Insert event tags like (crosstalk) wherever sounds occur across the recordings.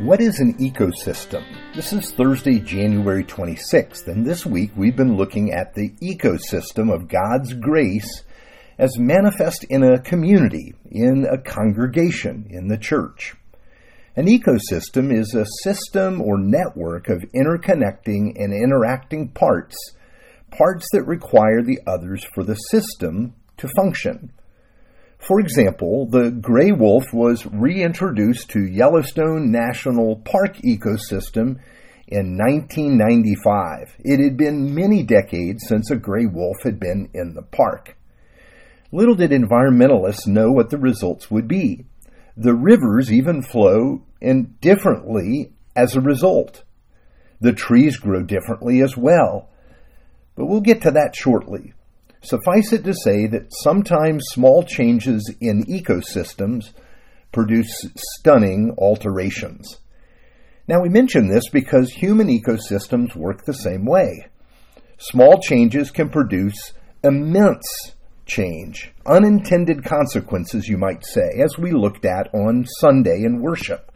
What is an ecosystem? This is Thursday, January 26th, and this week we've been looking at the ecosystem of God's grace as manifest in a community, in a congregation, in the church. An ecosystem is a system or network of interconnecting and interacting parts, parts that require the others for the system to function. For example, the gray wolf was reintroduced to Yellowstone National Park ecosystem in 1995. It had been many decades since a gray wolf had been in the park. Little did environmentalists know what the results would be. The rivers even flow indifferently as a result. The trees grow differently as well. But we'll get to that shortly. Suffice it to say that sometimes small changes in ecosystems produce stunning alterations. Now, we mention this because human ecosystems work the same way. Small changes can produce immense change, unintended consequences, you might say, as we looked at on Sunday in worship.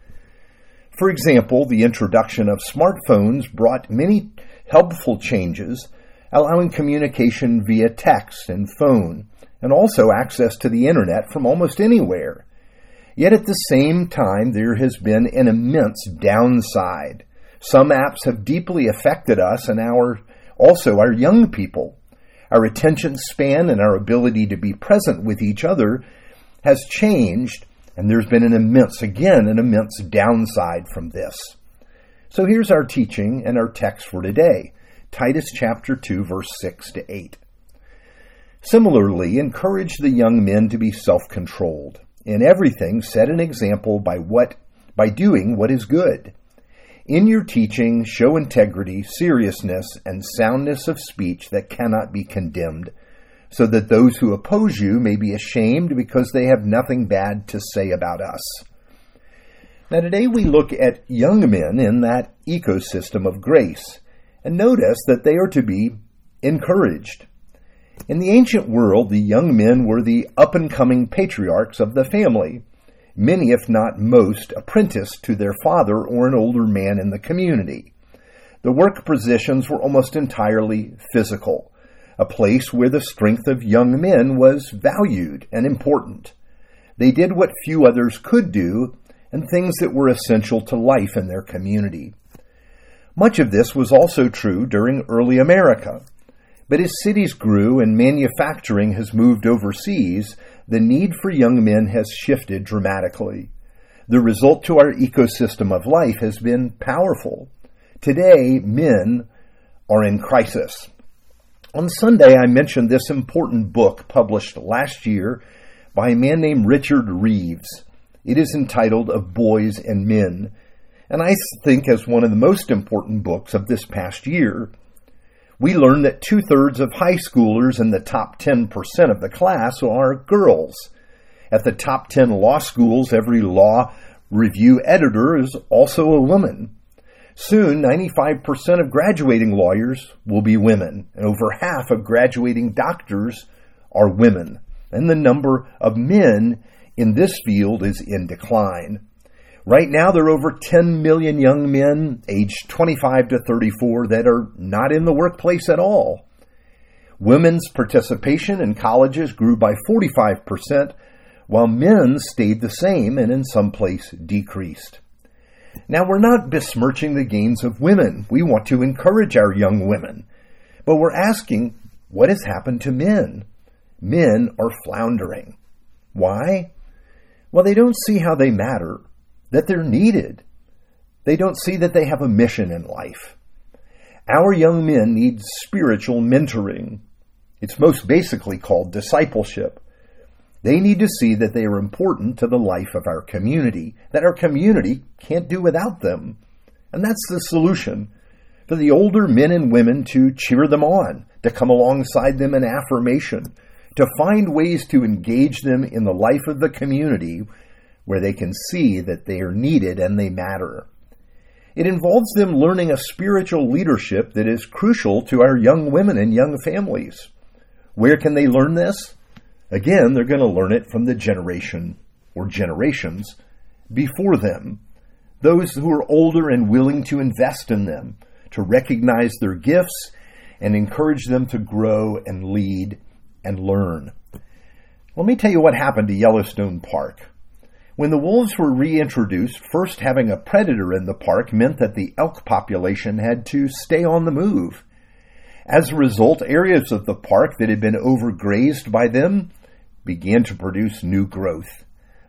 For example, the introduction of smartphones brought many helpful changes allowing communication via text and phone, and also access to the internet from almost anywhere. Yet at the same time, there has been an immense downside. Some apps have deeply affected us and our also our young people. Our attention span and our ability to be present with each other has changed, and there's been an immense, again, an immense downside from this. So here's our teaching and our text for today. Titus chapter 2 verse 6 to 8. Similarly, encourage the young men to be self-controlled. In everything, set an example by what by doing what is good. In your teaching, show integrity, seriousness, and soundness of speech that cannot be condemned, so that those who oppose you may be ashamed because they have nothing bad to say about us. Now, today we look at young men in that ecosystem of grace. And notice that they are to be encouraged. In the ancient world, the young men were the up and coming patriarchs of the family, many, if not most, apprenticed to their father or an older man in the community. The work positions were almost entirely physical, a place where the strength of young men was valued and important. They did what few others could do and things that were essential to life in their community. Much of this was also true during early America. But as cities grew and manufacturing has moved overseas, the need for young men has shifted dramatically. The result to our ecosystem of life has been powerful. Today, men are in crisis. On Sunday, I mentioned this important book published last year by a man named Richard Reeves. It is entitled Of Boys and Men and I think as one of the most important books of this past year. We learned that two thirds of high schoolers in the top 10% of the class are girls. At the top 10 law schools, every law review editor is also a woman. Soon, 95% of graduating lawyers will be women, and over half of graduating doctors are women. And the number of men in this field is in decline. Right now, there are over 10 million young men aged 25 to 34 that are not in the workplace at all. Women's participation in colleges grew by 45%, while men's stayed the same and in some place decreased. Now, we're not besmirching the gains of women. We want to encourage our young women. But we're asking, what has happened to men? Men are floundering. Why? Well, they don't see how they matter that they're needed. They don't see that they have a mission in life. Our young men need spiritual mentoring. It's most basically called discipleship. They need to see that they are important to the life of our community, that our community can't do without them. And that's the solution for the older men and women to cheer them on, to come alongside them in affirmation, to find ways to engage them in the life of the community where they can see that they are needed and they matter. It involves them learning a spiritual leadership that is crucial to our young women and young families. Where can they learn this? Again, they're going to learn it from the generation or generations before them. those who are older and willing to invest in them, to recognize their gifts and encourage them to grow and lead and learn. Let me tell you what happened to Yellowstone Park. When the wolves were reintroduced, first having a predator in the park meant that the elk population had to stay on the move. As a result, areas of the park that had been overgrazed by them began to produce new growth.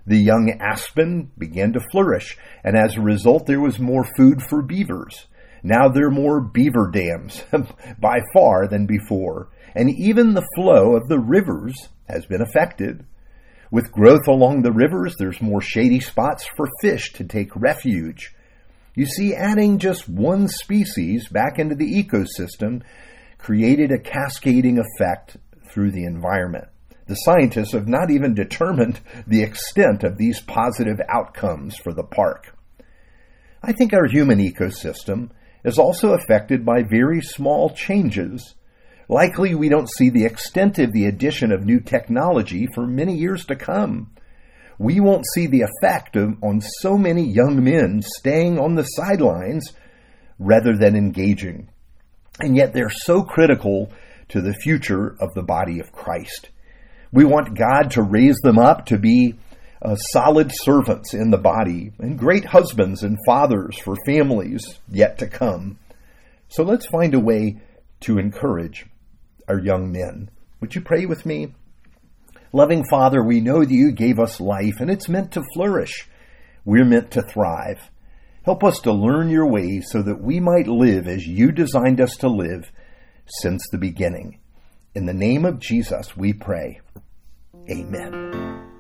The young aspen began to flourish, and as a result, there was more food for beavers. Now there are more beaver dams (laughs) by far than before, and even the flow of the rivers has been affected. With growth along the rivers, there's more shady spots for fish to take refuge. You see, adding just one species back into the ecosystem created a cascading effect through the environment. The scientists have not even determined the extent of these positive outcomes for the park. I think our human ecosystem is also affected by very small changes Likely, we don't see the extent of the addition of new technology for many years to come. We won't see the effect of, on so many young men staying on the sidelines rather than engaging. And yet, they're so critical to the future of the body of Christ. We want God to raise them up to be uh, solid servants in the body and great husbands and fathers for families yet to come. So let's find a way to encourage our young men. Would you pray with me? Loving Father, we know that you gave us life and it's meant to flourish. We're meant to thrive. Help us to learn your ways so that we might live as you designed us to live since the beginning. In the name of Jesus, we pray. Amen.